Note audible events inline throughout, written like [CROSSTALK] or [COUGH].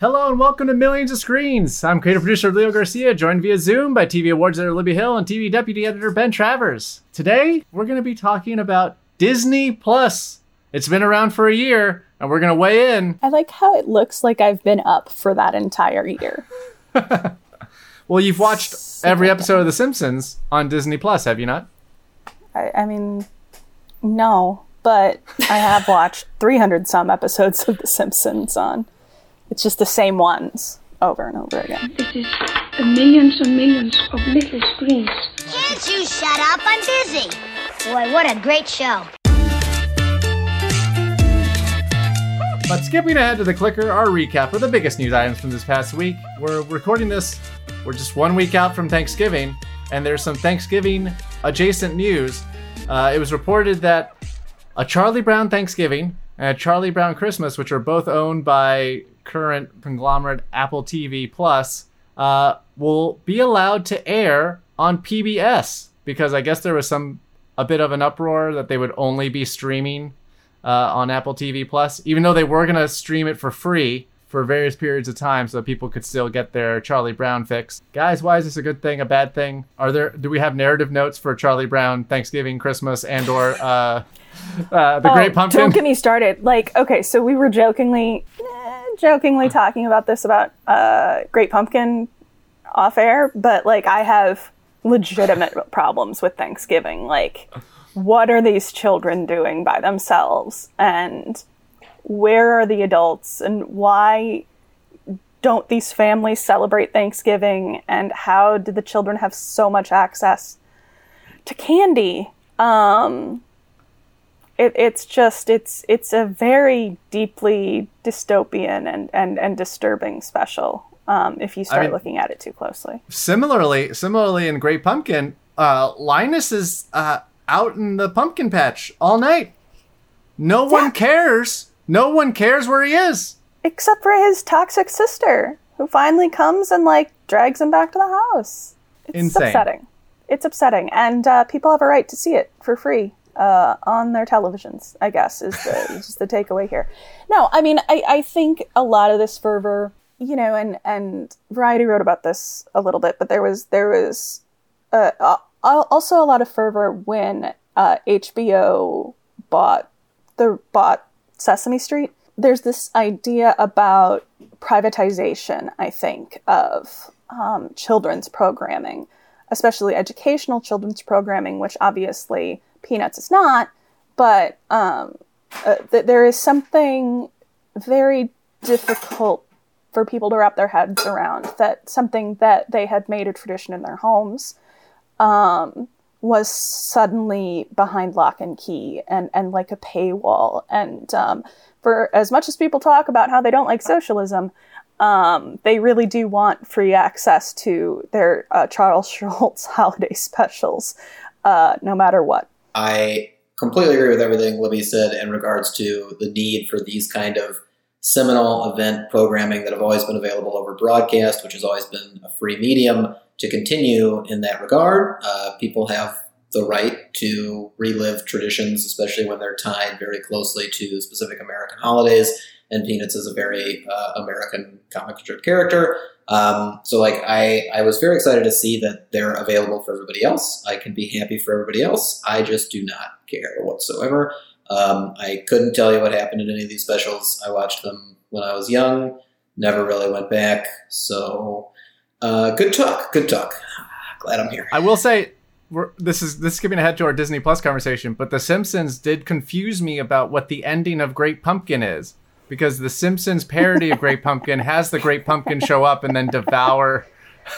Hello and welcome to Millions of Screens. I'm creative producer Leo Garcia, joined via Zoom by TV awards editor Libby Hill and TV deputy editor Ben Travers. Today, we're going to be talking about Disney Plus. It's been around for a year, and we're going to weigh in. I like how it looks like I've been up for that entire year. [LAUGHS] Well, you've watched every episode of The Simpsons on Disney Plus, have you not? I, I mean, no, but I have watched 300 some episodes of The Simpsons on. It's just the same ones over and over again. This It is millions and millions of little screens. Can't you shut up? I'm busy. Boy, what a great show. But skipping ahead to the clicker, our recap of the biggest news items from this past week. We're recording this, we're just one week out from Thanksgiving, and there's some Thanksgiving adjacent news. Uh, it was reported that a Charlie Brown Thanksgiving and a Charlie Brown Christmas, which are both owned by current conglomerate Apple TV Plus, uh, will be allowed to air on PBS because I guess there was some a bit of an uproar that they would only be streaming uh, on Apple TV Plus, even though they were gonna stream it for free for various periods of time, so people could still get their Charlie Brown fix. Guys, why is this a good thing, a bad thing? Are there do we have narrative notes for Charlie Brown Thanksgiving, Christmas, and or uh, [LAUGHS] uh, the Great Pumpkin? Oh, Don't get me started. Like, okay, so we were jokingly, eh, jokingly talking about this about uh, Great Pumpkin off air, but like, I have legitimate [LAUGHS] problems with Thanksgiving. Like, what are these children doing by themselves? And where are the adults? And why don't these families celebrate Thanksgiving? And how did the children have so much access to candy? Um, it, it's just it's it's a very deeply dystopian and and, and disturbing special um, if you start mean- looking at it too closely. Similarly, similarly in Great Pumpkin, uh, Linus is uh, out in the pumpkin patch all night. No one cares. No one cares where he is. Except for his toxic sister, who finally comes and like drags him back to the house. It's Insane. upsetting. It's upsetting, and uh, people have a right to see it for free uh, on their televisions. I guess is the [LAUGHS] the takeaway here. No, I mean I, I think a lot of this fervor, you know, and and Variety wrote about this a little bit, but there was there was uh, uh, also a lot of fervor when uh, HBO bought the bought Sesame Street. There's this idea about privatization, I think, of um, children's programming, especially educational children's programming, which obviously Peanuts is not. But um, uh, th- there is something very difficult for people to wrap their heads around that something that they had made a tradition in their homes um, was suddenly behind lock and key and, and like a paywall. And um, for as much as people talk about how they don't like socialism, um, they really do want free access to their uh, Charles [LAUGHS] Schulz holiday specials, uh, no matter what. I completely agree with everything Libby said in regards to the need for these kind of seminal event programming that have always been available over broadcast, which has always been a free medium, to continue in that regard. Uh, people have the right to relive traditions, especially when they're tied very closely to specific American holidays. And Peanuts is a very uh, American comic strip character. Um, so, like, I, I was very excited to see that they're available for everybody else. I can be happy for everybody else. I just do not care whatsoever. Um, I couldn't tell you what happened in any of these specials. I watched them when I was young, never really went back. So, uh, good talk. Good talk. [SIGHS] Glad I'm here. I will say, we're, this is this is skipping ahead to our Disney Plus conversation, but The Simpsons did confuse me about what the ending of Great Pumpkin is, because The Simpsons parody of Great Pumpkin has the Great Pumpkin show up and then devour,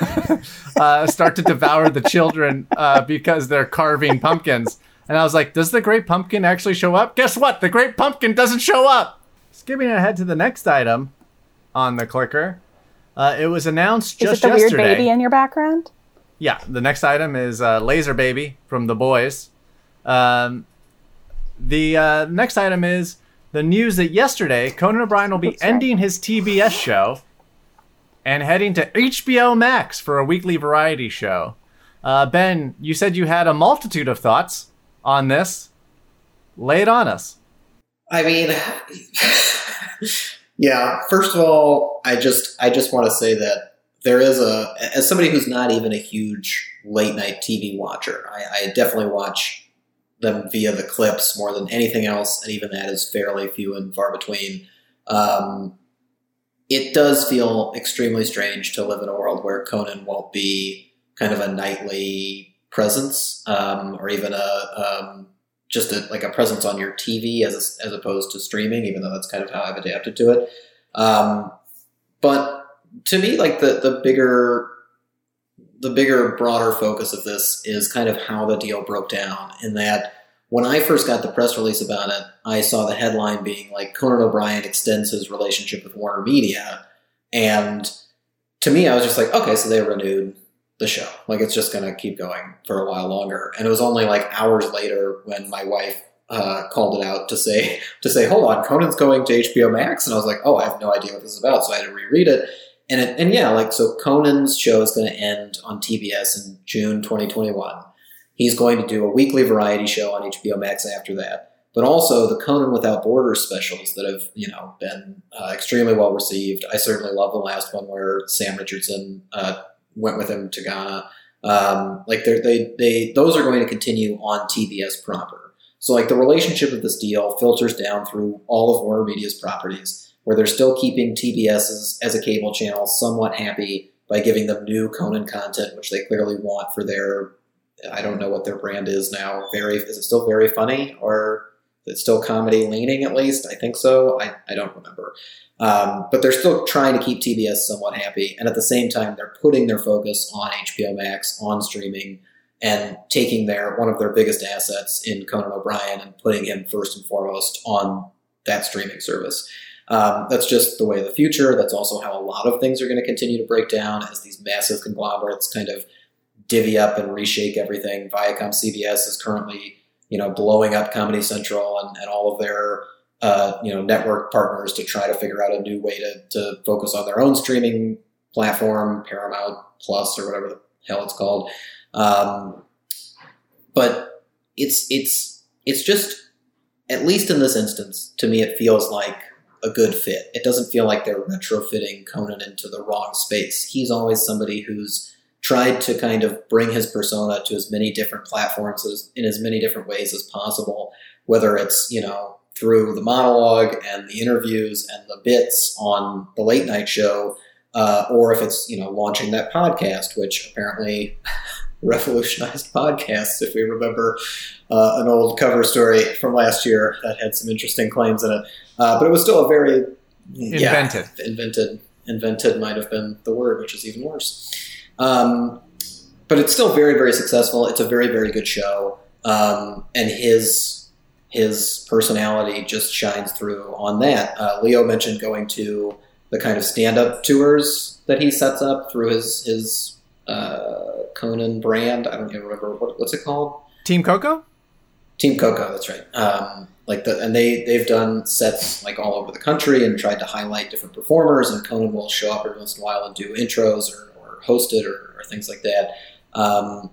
[LAUGHS] uh, start to devour the children uh, because they're carving pumpkins. And I was like, does the Great Pumpkin actually show up? Guess what? The Great Pumpkin doesn't show up. Skipping ahead to the next item, on the clicker. Uh, it was announced just Is it the yesterday. weird baby in your background? Yeah, the next item is uh, Laser Baby from The Boys. Um, the uh, next item is the news that yesterday Conan O'Brien will be Oops, sorry. ending his TBS show and heading to HBO Max for a weekly variety show. Uh, ben, you said you had a multitude of thoughts on this. Lay it on us. I mean, [LAUGHS] yeah. First of all, I just I just want to say that there is a as somebody who's not even a huge late night TV watcher, I, I definitely watch them via the clips more than anything else, and even that is fairly few and far between. Um, it does feel extremely strange to live in a world where Conan won't be kind of a nightly presence, um, or even a um, just a, like a presence on your TV as as opposed to streaming, even though that's kind of how I've adapted to it. Um, but to me, like the the bigger the bigger, broader focus of this is kind of how the deal broke down. In that, when I first got the press release about it, I saw the headline being like Conan O'Brien extends his relationship with Warner Media, and to me, I was just like, okay, so they renewed the show. Like it's just going to keep going for a while longer. And it was only like hours later when my wife uh, called it out to say [LAUGHS] to say, hold on, Conan's going to HBO Max, and I was like, oh, I have no idea what this is about, so I had to reread it. And it, and yeah, like so, Conan's show is going to end on TBS in June 2021. He's going to do a weekly variety show on HBO Max after that. But also the Conan Without Borders specials that have you know been uh, extremely well received. I certainly love the last one where Sam Richardson uh, went with him to Ghana. Um, like they they those are going to continue on TBS proper. So like the relationship of this deal filters down through all of Warner Media's properties, where they're still keeping TBS as, a cable channel somewhat happy by giving them new Conan content, which they clearly want for their I don't know what their brand is now. Very is it still very funny or is it still comedy leaning at least? I think so. I, I don't remember. Um, but they're still trying to keep TBS somewhat happy, and at the same time, they're putting their focus on HBO Max, on streaming, and taking their one of their biggest assets in Conan O'Brien and putting him first and foremost on that streaming service. Um, that's just the way of the future. That's also how a lot of things are going to continue to break down as these massive conglomerates kind of divvy up and reshake everything. Viacom CBS is currently, you know, blowing up Comedy Central and, and all of their, uh, you know, network partners to try to figure out a new way to, to focus on their own streaming platform, Paramount Plus or whatever the hell it's called. Um, but it's it's it's just at least in this instance, to me, it feels like a good fit. It doesn't feel like they're retrofitting Conan into the wrong space. He's always somebody who's tried to kind of bring his persona to as many different platforms as, in as many different ways as possible, whether it's, you know, through the monologue and the interviews and the bits on the late night show, uh, or if it's, you know, launching that podcast, which apparently [LAUGHS] revolutionized [LAUGHS] podcasts, if we remember uh, an old cover story from last year that had some interesting claims in it. Uh, but it was still a very Invented. Yeah, invented. Invented might have been the word, which is even worse. Um, but it's still very, very successful. It's a very, very good show, um, and his his personality just shines through on that. Uh, Leo mentioned going to the kind of stand up tours that he sets up through his his uh, Conan brand. I don't even remember what, what's it called. Team Coco? Team Coco, that's right. Um, like the and they they've done sets like all over the country and tried to highlight different performers. And Conan will show up every once in a while and do intros or, or host it or, or things like that. Um,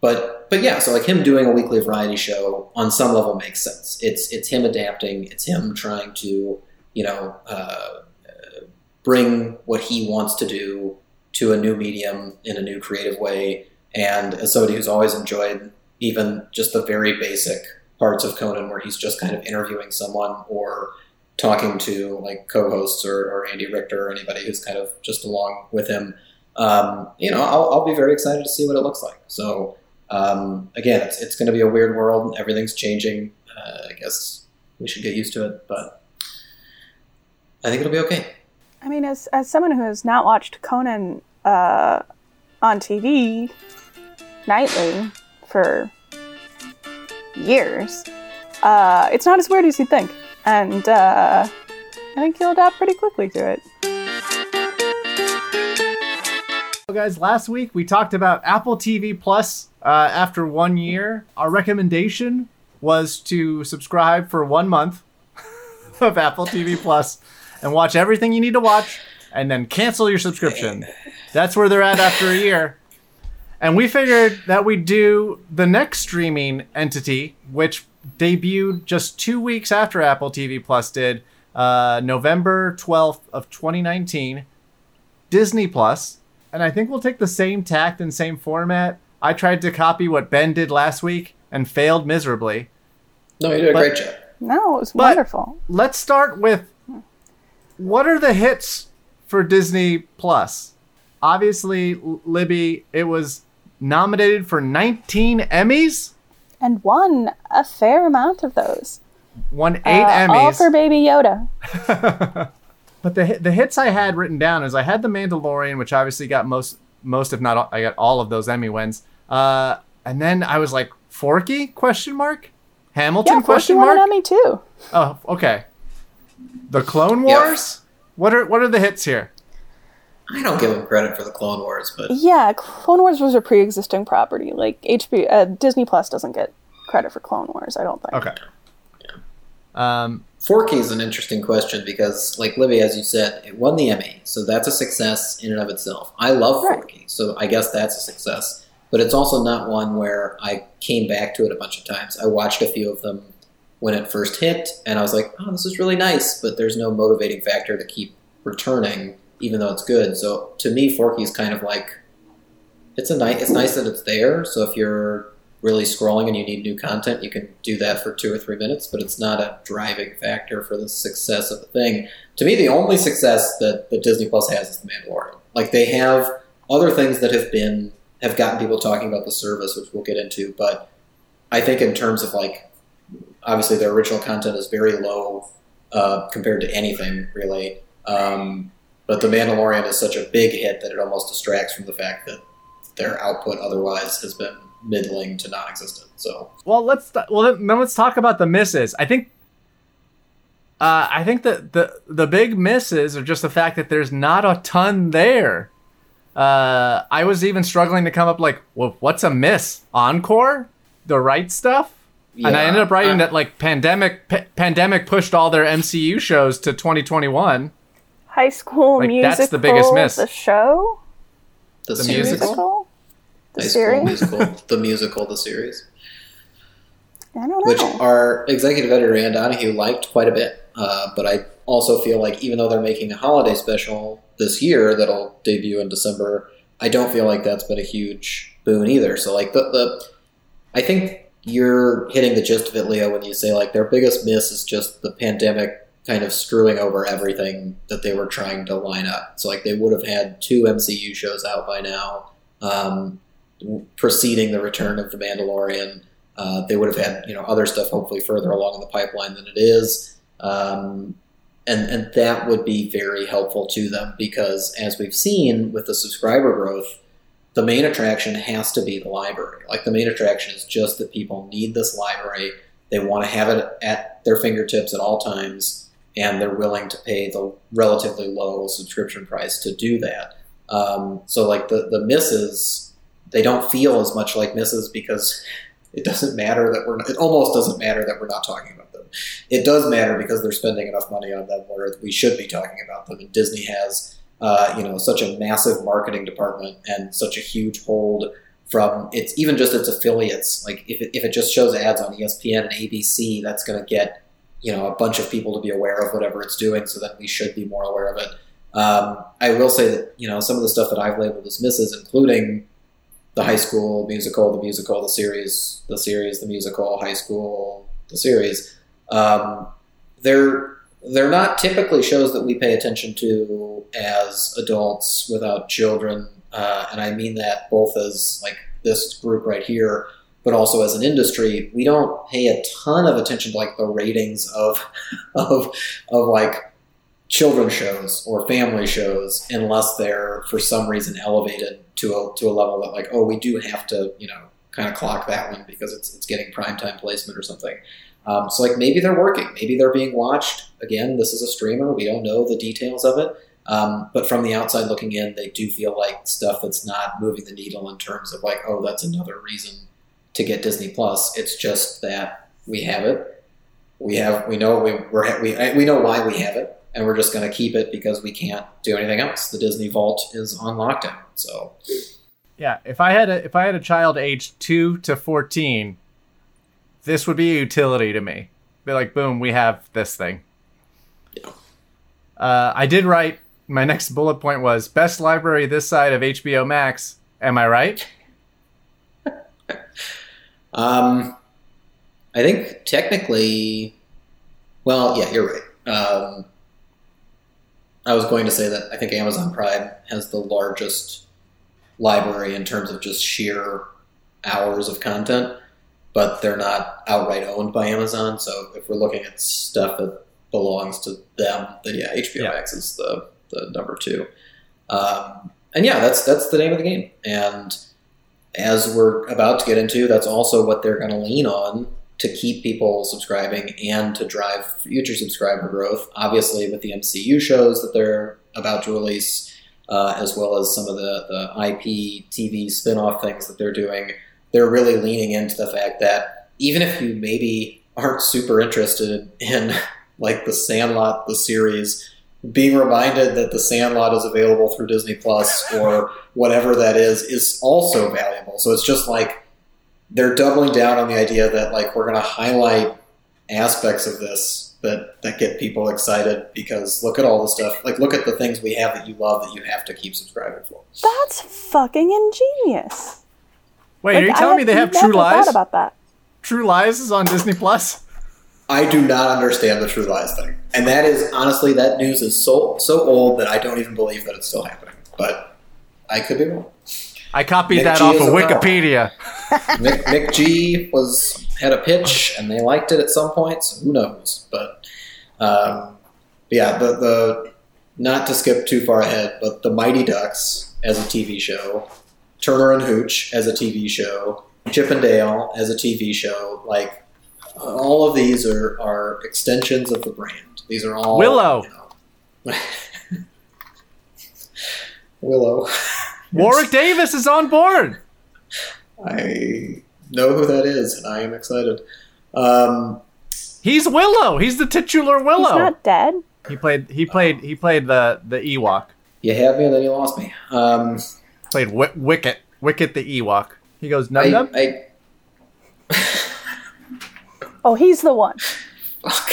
but but yeah, so like him doing a weekly variety show on some level makes sense. It's it's him adapting. It's him trying to you know uh, bring what he wants to do to a new medium in a new creative way. And as somebody who's always enjoyed even just the very basic parts of Conan where he's just kind of interviewing someone or talking to like co-hosts or, or Andy Richter or anybody who's kind of just along with him, um, you know, I'll, I'll, be very excited to see what it looks like. So um, again, it's, it's going to be a weird world. Everything's changing. Uh, I guess we should get used to it, but I think it'll be okay. I mean, as as someone who has not watched Conan uh, on TV nightly for years, uh, it's not as weird as you'd think, and uh, I think you'll adapt pretty quickly to it. Well, guys, last week we talked about Apple TV Plus uh, after one year. Our recommendation was to subscribe for one month [LAUGHS] of Apple TV Plus and watch everything you need to watch and then cancel your subscription. That's where they're at after a year. And we figured that we'd do the next streaming entity, which debuted just two weeks after Apple TV Plus did, uh, November 12th of 2019, Disney Plus. And I think we'll take the same tact and same format. I tried to copy what Ben did last week and failed miserably. No, you did a But- great job. No, it was But- wonderful. Let's start with what are the hits for Disney Plus? Obviously, Libby, it was nominated for 19 Emmys, And won a fair amount of those. won eight Uh, All Emmys. for Baby Yoda. [LAUGHS] But the the hits I had written down is I had The Mandalorian, which obviously got most most if not all, I got all of those Emmy wins. Uh, and then I was like Forky question mark Hamilton Yeah, question Forky won mark an Emmy too. Oh, okay. The Clone Yeah. Wars. What are what are the hits here? I don't give them credit for the Clone Wars, but Yeah, Clone Wars was a pre-existing property. Like HBO, uh, Disney Plus doesn't get credit for Clone Wars. I don't think. Okay. Um, Forky is an interesting question because, like Libby, as you said, it won the Emmy, so that's a success in and of itself. I love Right. Forky, so I guess that's a success. But it's also not one where I came back to it a bunch of times. I watched a few of them when it first hit, and I was like, "Oh, this is really nice," but there's no motivating factor to keep returning, even though it's good. So to me, Forky is kind of like it's a nice. It's nice that it's there. So if you're really scrolling and you need new content, you can do that for two or three minutes, but it's not a driving factor for the success of the thing. To me, the only success that, that Disney Plus has is The Mandalorian. Like they have other things that have been have gotten people talking about the service, which we'll get into, but I think in terms of like obviously their original content is very low uh, compared to anything really. Um, but The Mandalorian is such a big hit that it almost distracts from the fact that their output otherwise has been middling to non-existent. So well, let's well then then let's talk about the misses. I think. Uh, I think that the the big misses are just the fact that there's not a ton there. Uh, I was even struggling to come up like, well, what's a miss? Encore, the right stuff, and I Yeah, ended up writing I- that like pandemic pa- pandemic pushed all their MCU shows to 2021. High School Like, Musical. that's the biggest miss. The show. the, The series, musical? The High School series. musical, [LAUGHS] the musical, the series, I don't know. which our executive editor Ann Donahue liked quite a bit. Uh, but I also feel like even though they're making a holiday special this year that'll debut in December, I don't feel like that's been a huge boon either. So like the, the I think you're hitting the gist of it, Leo, when you say like their biggest miss is just the pandemic kind of screwing over everything that they were trying to line up. So like they would have had two MCU shows out by now, um, preceding the return of the Mandalorian. Uh, they would have had you know other stuff hopefully further along in the pipeline than it is. Um, and and that would be very helpful to them because as we've seen with the subscriber growth, the main attraction has to be the library. Like the main attraction is just that people need this library. They want to have it at their fingertips at all times, and they're willing to pay the relatively low subscription price to do that. Um, so like the the misses, they don't feel as much like misses because it doesn't matter that we're not, it almost doesn't matter that we're not talking about them. It does matter because they're spending enough money on them where we should be talking about them. And Disney has uh, you know such a massive marketing department and such a huge hold from its even just its affiliates. Like if it, if it just shows ads on ESPN and ABC, that's going to get you know a bunch of people to be aware of whatever it's doing. So then we should be more aware of it. Um, I will say that you know some of the stuff that I've labeled as misses, including the high school musical, the musical, the series, the series, the musical, high school, the series. Um, they're they're not typically shows that we pay attention to as adults without children, uh, and I mean that both as like this group right here, but also as an industry. We don't pay a ton of attention to like the ratings of [LAUGHS] of of like children's shows or family shows unless they're for some reason elevated to a to a level that like oh we do have to you know kind of clock that one because it's it's getting primetime placement or something. Um, so like maybe they're working, maybe they're being watched. Again, this is a streamer. We don't know the details of it, Um, but from the outside looking in, they do feel like stuff that's not moving the needle in terms of like, oh, that's another reason to get Disney Plus. It's just that we have it. We have we know we we're, we we know why we have it, and we're just going to keep it because we can't do anything else. The Disney Vault is on lockdown, so Yeah, if I had a if I had a child aged two to fourteen, this would be a utility to me. Be like, boom, we have this thing. Uh, I did write my next bullet point was best library this side of HBO Max. Am I right? [LAUGHS] Um, I think technically, well, yeah, you're right. Um, I was going to say that I think Amazon Prime has the largest library in terms of just sheer hours of content, but they're not outright owned by Amazon. So if we're looking at stuff that belongs to them, then yeah, HBO Yeah. Max is the the number two. Um, and yeah, that's that's the name of the game. And as we're about to get into, that's also what they're going to lean on to keep people subscribing and to drive future subscriber growth. Obviously, with the MCU shows that they're about to release, uh, as well as some of the, the IP TV spin off things that they're doing, they're really leaning into the fact that even if you maybe aren't super interested in like the Sandlot, the series, being reminded that the Sandlot is available through Disney Plus or whatever that is is also valuable. So it's just like they're doubling down on the idea that like we're going to highlight aspects of this that that get people excited because look at all the stuff like look at the things we have that you love that you have to keep subscribing for. That's fucking ingenious. Wait, Like, are you telling me they have True Lies? about that. True Lies is on Disney Plus. I do not understand the True Lies thing, and that is honestly that news is so so old that I don't even believe that it's still happening. But I could be wrong. I copied Nick that G off of. Wikipedia. [LAUGHS] Nick, McG was had a pitch and they liked it at some point. So who knows? But um, yeah, the the not to skip too far ahead, but the Mighty Ducks as a TV show, Turner and Hooch as a TV show, Chip and Dale as a TV show, like all of these are are extensions of the brand. These are all Willow. you know. [LAUGHS] Willow. Warwick Davis is on board. I know who that is, and I am excited. Um, He's Willow. He's the titular Willow. He's not dead. He played. He played. He played the the Ewok. you had me, and then you lost me. Um, Played Wi- Wicket. Wicket the Ewok. He goes num I, num. I Oh, he's the one. fuck.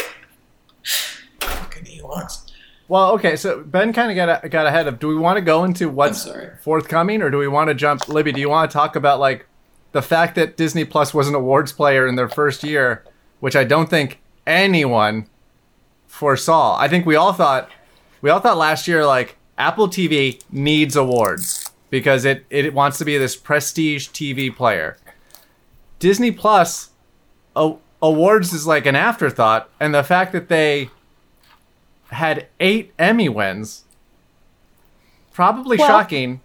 Fucking Ewoks. Well, okay. So Ben kind of got a, got ahead of. Do we want to go into what's forthcoming, or do we want to jump? Libby, do you want to talk about like the fact that Disney Plus was an awards player in their first year, which I don't think anyone foresaw. I think we all thought we all thought last year like Apple TV needs awards because it it wants to be this prestige TV player. Disney Plus a- awards is like an afterthought, and the fact that they had eight Emmy wins, probably Well- shocking.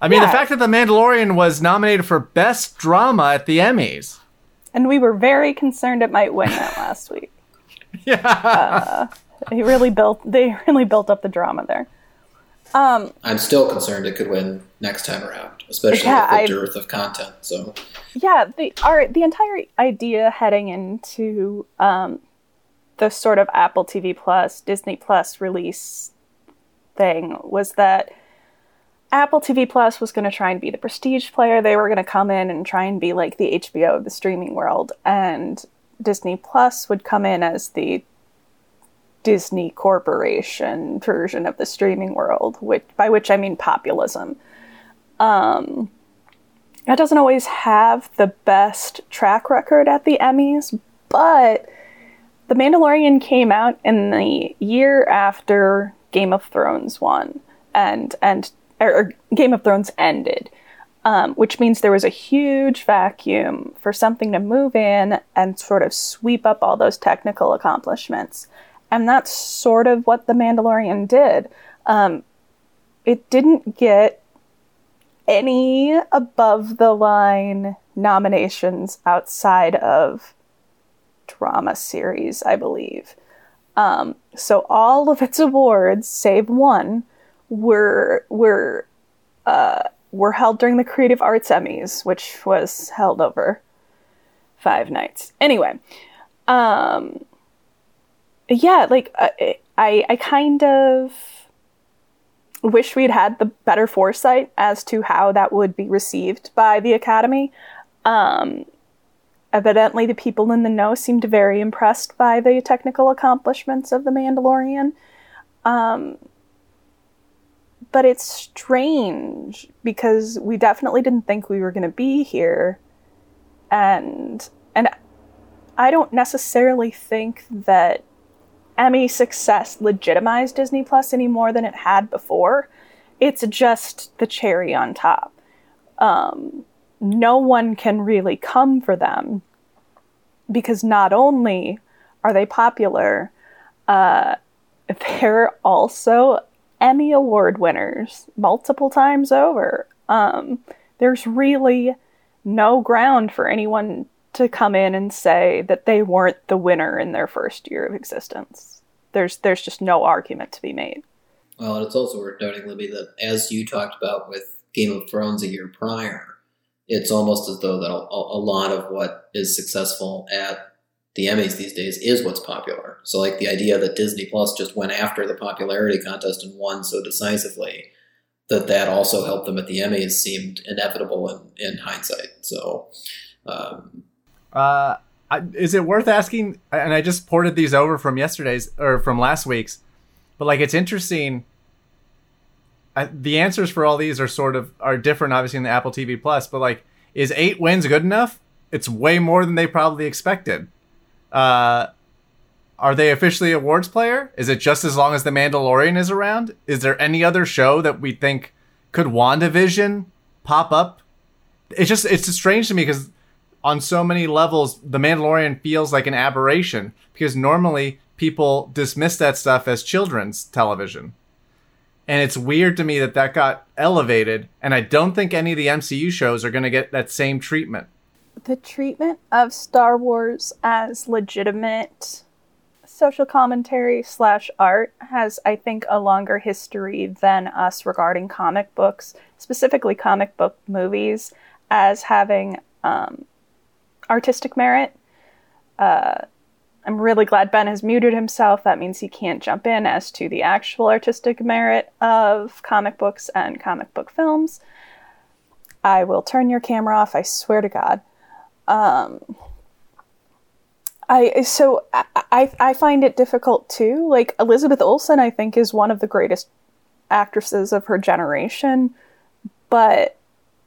I mean, Yeah. the fact that The Mandalorian was nominated for Best Drama at the Emmys. And we were very concerned it might win that last week. [LAUGHS] Yeah. Uh, he really built. They [LAUGHS] really built up the drama there. I'm still concerned it could win next time around, especially Yeah, with the I- dearth of content. So Yeah, the our the entire idea heading into um, the sort of Apple TV Plus, Disney Plus release thing was that Apple TV Plus was going to try and be the prestige player. They were going to come in and try and be like the HBO of the streaming world, and Disney Plus would come in as the Disney Corporation version of the streaming world, which by which I mean populism. Um, it doesn't always have the best track record at the Emmys, but The Mandalorian came out in the year after Game of Thrones won, and and or, or Game of Thrones ended, um, which means there was a huge vacuum for something to move in and sort of sweep up all those technical accomplishments, and that's sort of what The Mandalorian did. Um, it didn't get any above the line nominations outside of drama series, I believe. Um, so all of its awards, save one, were were uh, were held during the Creative Arts Emmys, which was held over five nights. Anyway, um, yeah, like uh, I I kind of wish we'd had the better foresight as to how that would be received by the Academy. Um, evidently, the people in the know seemed very impressed by the technical accomplishments of The Mandalorian. Um, but it's strange because we definitely didn't think we were going to be here. And and I don't necessarily think that Emmy success legitimized Disney Plus any more than it had before. It's just the cherry on top. Um, no one can really come for them because not only are they popular, uh, [LAUGHS] they're also Emmy Award winners multiple times over. Um, there's really no ground for anyone to come in and say that they weren't the winner in their first year of existence. There's there's just no argument to be made. Well, and it's also worth noting, Libby, that as you talked about with Game of Thrones a year prior, it's almost as though that a, a lot of what is successful at the Emmys these days is what's popular. So, like the idea that Disney Plus just went after the popularity contest and won so decisively, that that also helped them at the Emmys seemed inevitable in, in hindsight. So, um, uh, is it worth asking? And I just ported these over from yesterday's or from last week's, but like it's interesting. I, the answers for all these are sort of are different, obviously in the Apple TV Plus. But like, is eight wins good enough? It's way more than they probably expected. Uh, are they officially awards player? Is it just as long as The Mandalorian is around? Is there any other show that we think could WandaVision pop up? It's just it's just strange to me because on so many levels, The Mandalorian feels like an aberration because normally people dismiss that stuff as children's television. And it's weird to me that that got elevated, and I don't think any of the MCU shows are going to get that same treatment. The treatment of Star Wars as legitimate social commentary slash art has, I think, a longer history than us regarding comic books, specifically comic book movies, as having um, artistic merit. Uh, I'm really glad Ben has muted himself. That means he can't jump in as to the actual artistic merit of comic books and comic book films. I will turn your camera off, I swear to God. Um, I so I, I find it difficult too. Like Elizabeth Olsen, I think is one of the greatest actresses of her generation, but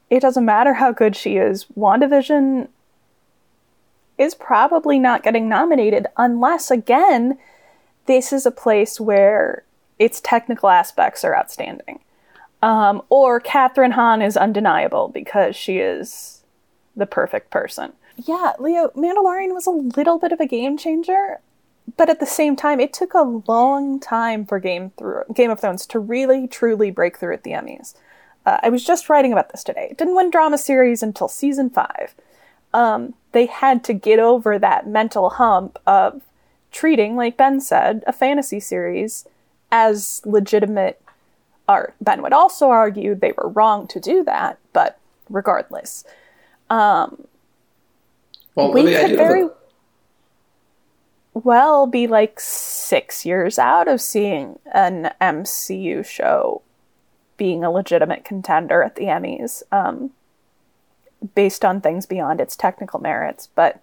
it doesn't matter how good she is. WandaVision is probably not getting nominated unless, again, this is a place where its technical aspects are outstanding. Um, or Kathryn Hahn is undeniable because she is the perfect person. Yeah, Leo, Mandalorian was a little bit of a game changer, but at the same time, it took a long time for Game, through, game of Thrones to really, truly break through at the Emmys. Uh, I was just writing about this today. It didn't win drama series until season five um, they had to get over that mental hump of treating, like Ben said, a fantasy series as legitimate art. Ben would also argue they were wrong to do that, but regardless. Um, well, we could very well be like six years out of seeing an MCU show being a legitimate contender at the Emmys. Um, based on things beyond its technical merits. But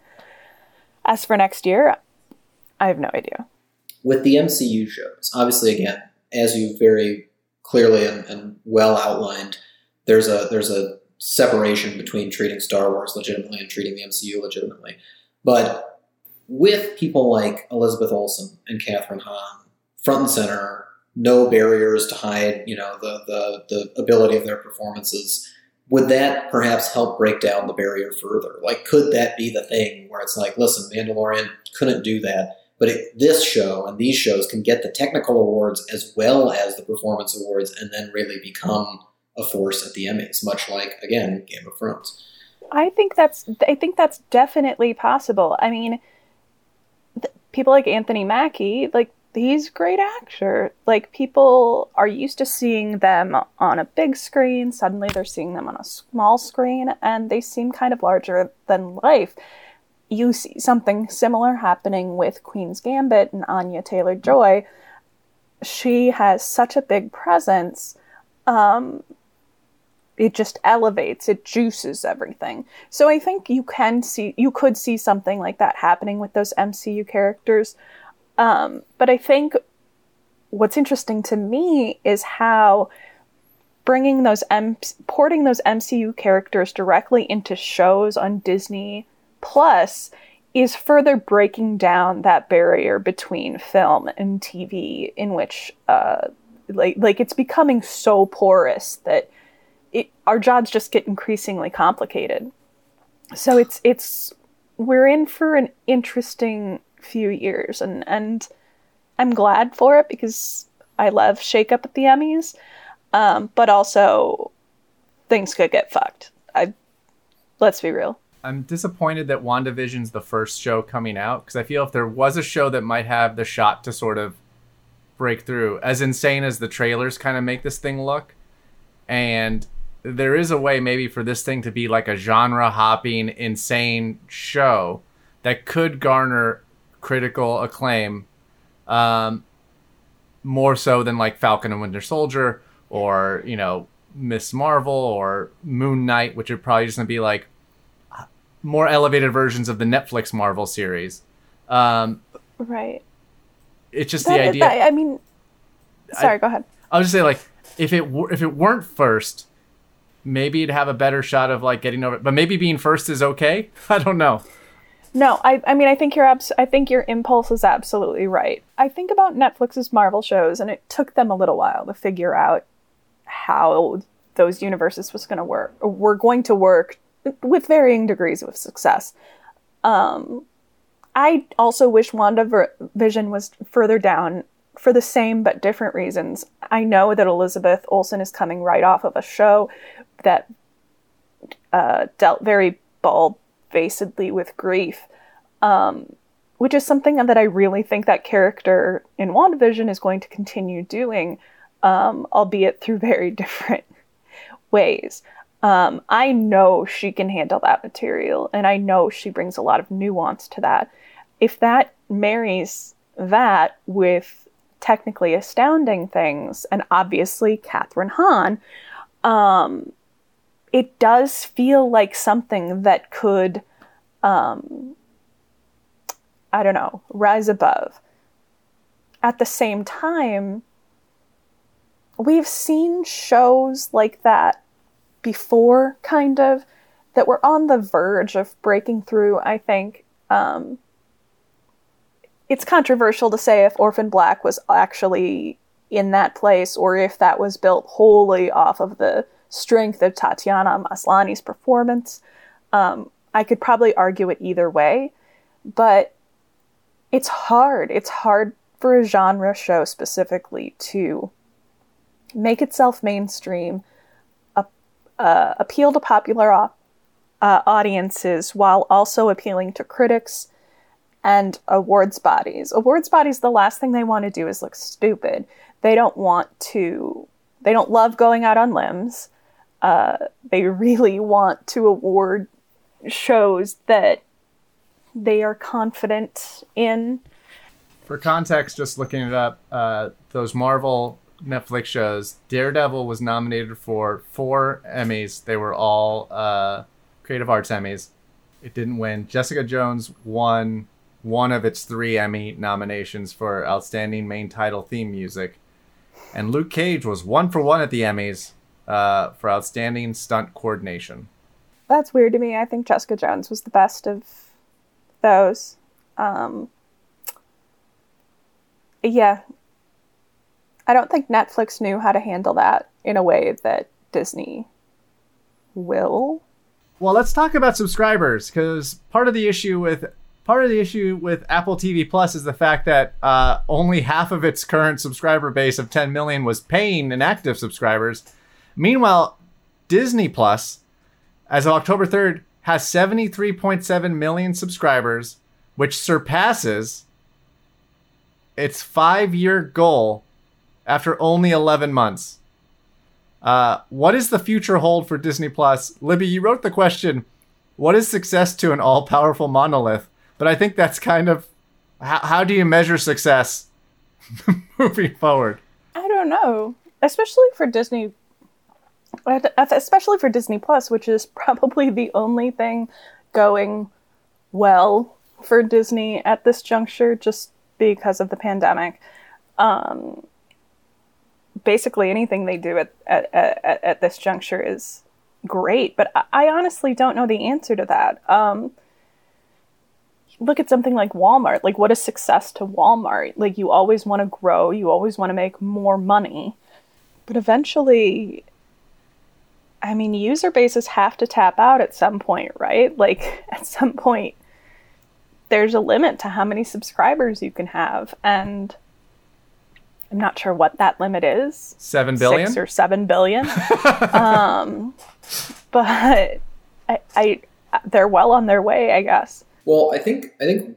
as for next year, I have no idea. With the MCU shows, obviously, again, as you very clearly and, and well outlined, there's a there's a separation between treating Star Wars legitimately and treating the MCU legitimately. But with people like Elizabeth Olsen and Kathryn Hahn front and center, no barriers to hide, you know, the the the ability of their performances would that perhaps help break down the barrier further? Like, could that be the thing where it's like, listen, Mandalorian couldn't do that, but it, this show and these shows can get the technical awards as well as the performance awards and then really become a force at the Emmys, much like, again, Game of Thrones. I think that's I think that's definitely possible. I mean, th- people like Anthony Mackie, like he's a great actor. Like people are used to seeing them on a big screen. Suddenly they're seeing them on a small screen and they seem kind of larger than life. You see something similar happening with Queen's Gambit and Anya Taylor Joy. She has such a big presence. Um, it just elevates, it juices everything. So I think you can see, you could see something like that happening with those MCU characters. Um, but I think what's interesting to me is how bringing those M- porting those MCU characters directly into shows on Disney Plus is further breaking down that barrier between film and TV, in which uh, like like it's becoming so porous that it, our jobs just get increasingly complicated. So it's it's we're in for an interesting few years and and I'm glad for it because I love shake up at the Emmys. Um, but also things could get fucked. I let's be real. I'm disappointed that WandaVision's the first show coming out because I feel if there was a show that might have the shot to sort of break through, as insane as the trailers kind of make this thing look, and there is a way maybe for this thing to be like a genre hopping, insane show that could garner critical acclaim um, more so than like Falcon and Winter Soldier or, you know, Miss Marvel or Moon Knight, which are probably just going to be like more elevated versions of the Netflix Marvel series. Um, right. It's just That- the idea. that- I mean, sorry, go ahead. I was just say like if it were, if it weren't first, maybe it'd have a better shot of like getting over it. But maybe being first is okay. [LAUGHS] I don't know. No, I, I mean, I think your abs- I think your impulse is absolutely right. I think about Netflix's Marvel shows, and it took them a little while to figure out how those universes was going to work, were going to work with varying degrees of success. Um, I also wish Wanda Vision was further down for the same but different reasons. I know that Elizabeth Olsen is coming right off of a show that uh, dealt very bald facedly with grief, um, which is something that I really think that character in WandaVision is going to continue doing, um, albeit through [LAUGHS] very different ways. Um, I know she can handle that material, and I know she brings a lot of nuance to that. If that marries that with technically astounding things, and obviously Kathryn Hahn, um, it does feel like something that could, um, I don't know, rise above. At the same time, we've seen shows like that before, kind of, that were on the verge of breaking through, I think. Um, it's controversial to say if Orphan Black was actually in that place or if that was built wholly off of the strength of Tatiana Maslany's performance. Um, I could probably argue it either way, but it's hard. It's hard for a genre show specifically to make itself mainstream, uh, uh, appeal to popular uh, audiences while also appealing to critics and awards bodies. Awards bodies, the last thing they want to do is look stupid. They don't want to, they don't love going out on limbs. Uh, they really want to award shows that they are confident in. For context, just looking it up, uh, those Marvel Netflix shows, Daredevil was nominated for four Emmys. They were all uh, Creative Arts Emmys. It didn't win. Jessica Jones won one of its three Emmy nominations for Outstanding Main Title Theme Music. And Luke Cage was one for one at the Emmys uh, for Outstanding Stunt Coordination. That's weird to me. I think Jessica Jones was the best of those. Um, yeah. I don't think Netflix knew how to handle that in a way that Disney will. Well, let's talk about subscribers because part of the issue with part of the issue with Apple TV Plus is the fact that uh, only half of its current subscriber base of 10 million was paying and active subscribers. Meanwhile, Disney Plus, as of October 3rd, has 73.7 million subscribers, which surpasses its five year goal after only 11 months. Uh, what is the future hold for Disney Plus? Libby, you wrote the question, what is success to an all powerful monolith? But I think that's kind of how, how do you measure success [LAUGHS] moving forward? I don't know, especially for Disney, especially for Disney Plus, which is [LAUGHS] probably the only thing going well for Disney at this juncture, just because of the pandemic. Um, basically, anything they do at, at, at, at this juncture is great, but I, I honestly don't know the answer to that. Um, look at something like Walmart. Like, what is success to Walmart? Like, you always want to grow, you always want to make more money, but eventually, I mean, user bases have to tap out at some point, right? [LAUGHS] Like, at some point, there's a limit to how many subscribers you can have, and I'm not sure what that limit is. Seven billion? Six or seven billion. [LAUGHS] um, but I, I, they're well on their way, I guess. Well, I think I think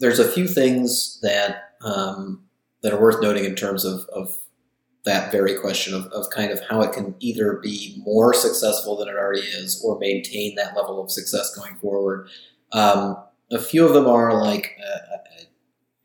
there's a few things that um, that are worth noting in terms of, of that very question of, of kind of how it can either be more successful than it already is or maintain that level of success going forward. Um, a few of them are like uh,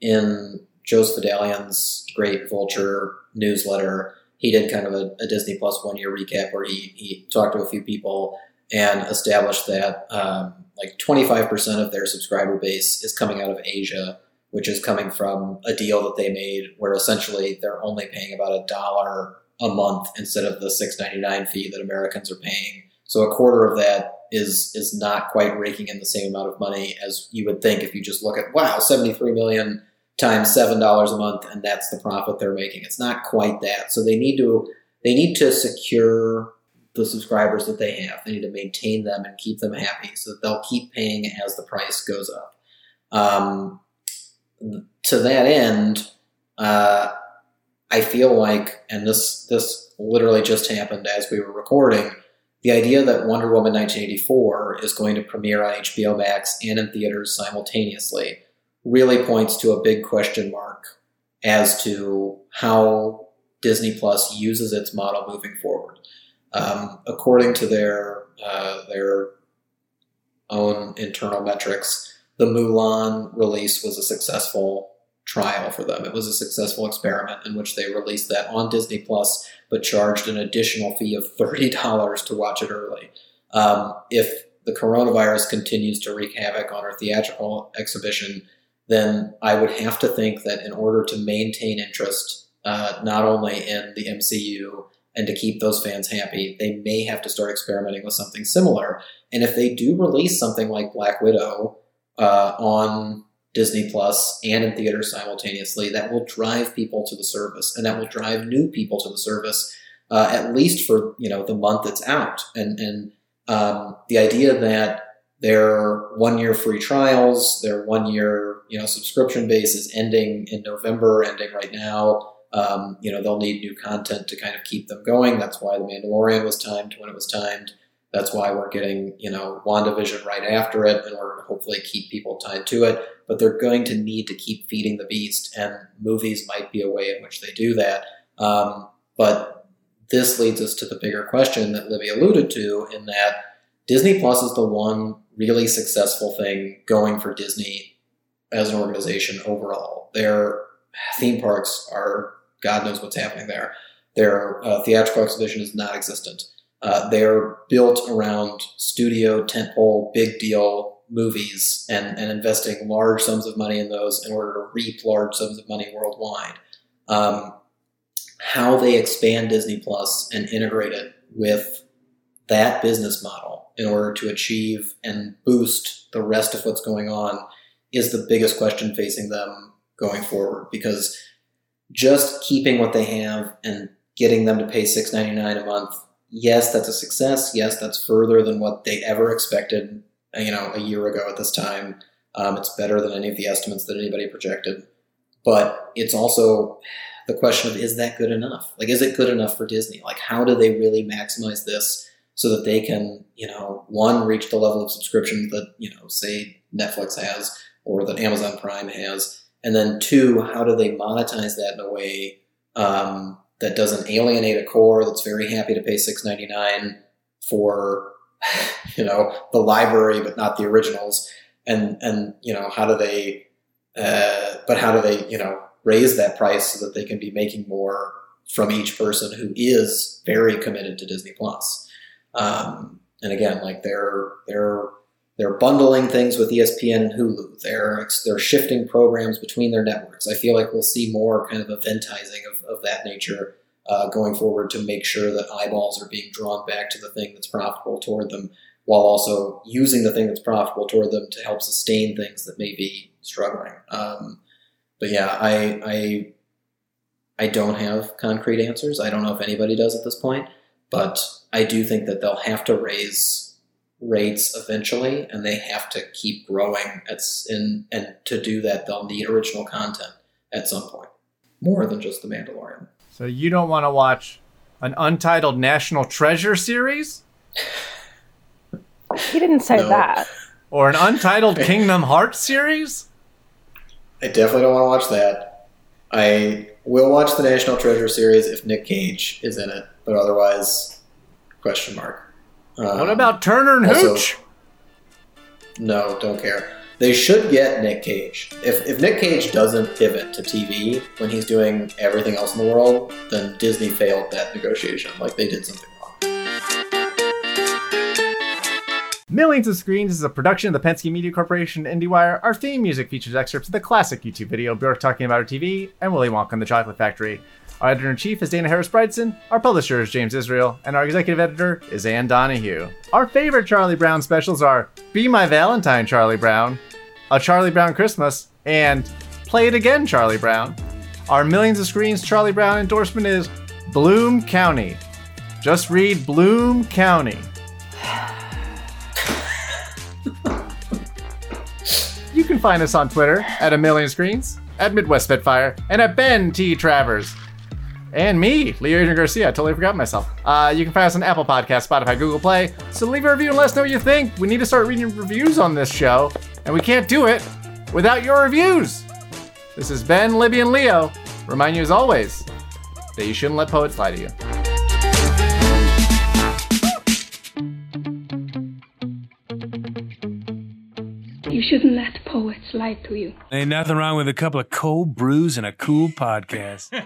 in Joe Adalian's great Vulture newsletter. He did kind of a, a Disney Plus one year recap where he, he talked to a few people and established that um, like 25% of their subscriber base is coming out of Asia, which is coming from a deal that they made where essentially they're only paying about a dollar a month instead of the 6.99 fee that Americans are paying. So a quarter of that is is not quite raking in the same amount of money as you would think if you just look at wow, 73 million times seven dollars a month, and that's the profit they're making. It's not quite that. So they need to they need to secure the subscribers that they have. They need to maintain them and keep them happy so that they'll keep paying as the price goes up. Um, to that end, uh, I feel like, and this this literally just happened as we were recording, the idea that Wonder Woman 1984 is going to premiere on HBO Max and in theaters simultaneously really points to a big question mark as to how Disney Plus uses its model moving forward. Um, according to their uh, their own internal metrics, the Mulan release was a successful trial for them. It was a successful experiment in which they released that on Disney Plus, but charged an additional fee of thirty dollars to watch it early. Um, if the coronavirus continues to wreak havoc on our theatrical exhibition, then I would have to think that in order to maintain interest, uh, not only in the MCU and to keep those fans happy, they may have to start experimenting with something similar. And if they do release something like Black Widow uh, on Disney Plus and in theaters simultaneously, that will drive people to the service, and that will drive new people to the service, uh, at least for you know the month it's out. And and um, the idea that their one year free trials, their one year you know subscription base is ending in November, ending right now. Um, you know, they'll need new content to kind of keep them going. That's why The Mandalorian was timed when it was timed. That's why we're getting, you know, WandaVision right after it in order to hopefully keep people tied to it. But they're going to need to keep feeding the beast, and movies might be a way in which they do that. Um, but this leads us to the bigger question that Libby alluded to in that Disney Plus is the one really successful thing going for Disney as an organization overall. Their theme parks are God knows what's happening there. Their uh, theatrical exhibition is not existent. Uh, they're built around studio, tentpole, big deal movies and, and investing large sums of money in those in order to reap large sums of money worldwide. Um, how they expand Disney Plus and integrate it with that business model in order to achieve and boost the rest of what's going on is the biggest question facing them going forward because just keeping what they have and getting them to pay $6.99 a month yes that's a success. Yes that's further than what they ever expected you know a year ago at this time. Um, it's better than any of the estimates that anybody projected. But it's also the question of is that good enough? Like is it good enough for disney? Like how do they really maximize this so that they can you know one reach the level of subscription that you know say netflix has or that amazon prime has? And then two, how do they monetize that in a way um, that doesn't alienate a core that's very happy to pay six ninety nine for [LAUGHS] you know the library but not the originals and and you know how do they uh, but how do they you know raise that price so that they can be making more from each person who is very committed to Disney Plus. Um, and again, like they're they're they're bundling things with ESPN and Hulu. They're they're shifting programs between their networks. I feel like we'll see more kind of eventizing of, of that nature uh, going forward to make sure that eyeballs are being drawn back to the thing that's profitable toward them, while also using the thing that's profitable toward them to help sustain things that may be struggling. Um, but yeah, I I I don't have concrete answers. I don't know if anybody does at this point, but I do think that they'll have to raise rates eventually, and they have to keep growing. It's in and to do that, they'll need original content at some point, more than just The Mandalorian. So you don't want to watch an untitled National Treasure series? He didn't say No. that. Or an untitled [LAUGHS] Kingdom Hearts series? I definitely don't want to watch that. I will watch the National Treasure series if Nick Cage is in it, but otherwise, question mark. Um, What about Turner and also- Hooch? No, don't care. They should get Nick Cage. If, if Nick Cage doesn't pivot to TV when he's doing everything else in the world, then Disney failed that negotiation. Like they did something wrong. Millions of Screens is a production of the Penske Media Corporation and IndieWire. Our theme music features excerpts of the classic YouTube video Bjork talking about her TV and Willy Wonka and the Chocolate Factory. Our editor in chief is Dana Harris Bridson, our publisher is James Israel, and our executive editor is Ann Donahue. Our favorite Charlie Brown specials are Be My Valentine, Charlie Brown, A Charlie Brown Christmas, and Play It Again, Charlie Brown. Our Millions of Screens Charlie Brown endorsement is Bloom County. Just read Bloom County. [SIGHS] You can find us on Twitter at a million screens, at Midwest Spitfire, and at Ben T. Travers. And me, Leo Adrian Garcia. I totally forgot myself. Uh, you can find us on Apple Podcasts, Spotify, Google Play. So leave a review and let us know what you think. We need to start reading reviews on this show, and we can't do it without your reviews. This is Ben, Libby, and Leo. Remind you as always that you shouldn't let poets lie to you. You shouldn't let poets lie to you. Ain't nothing wrong with a couple of cold brews and a cool [LAUGHS] podcast.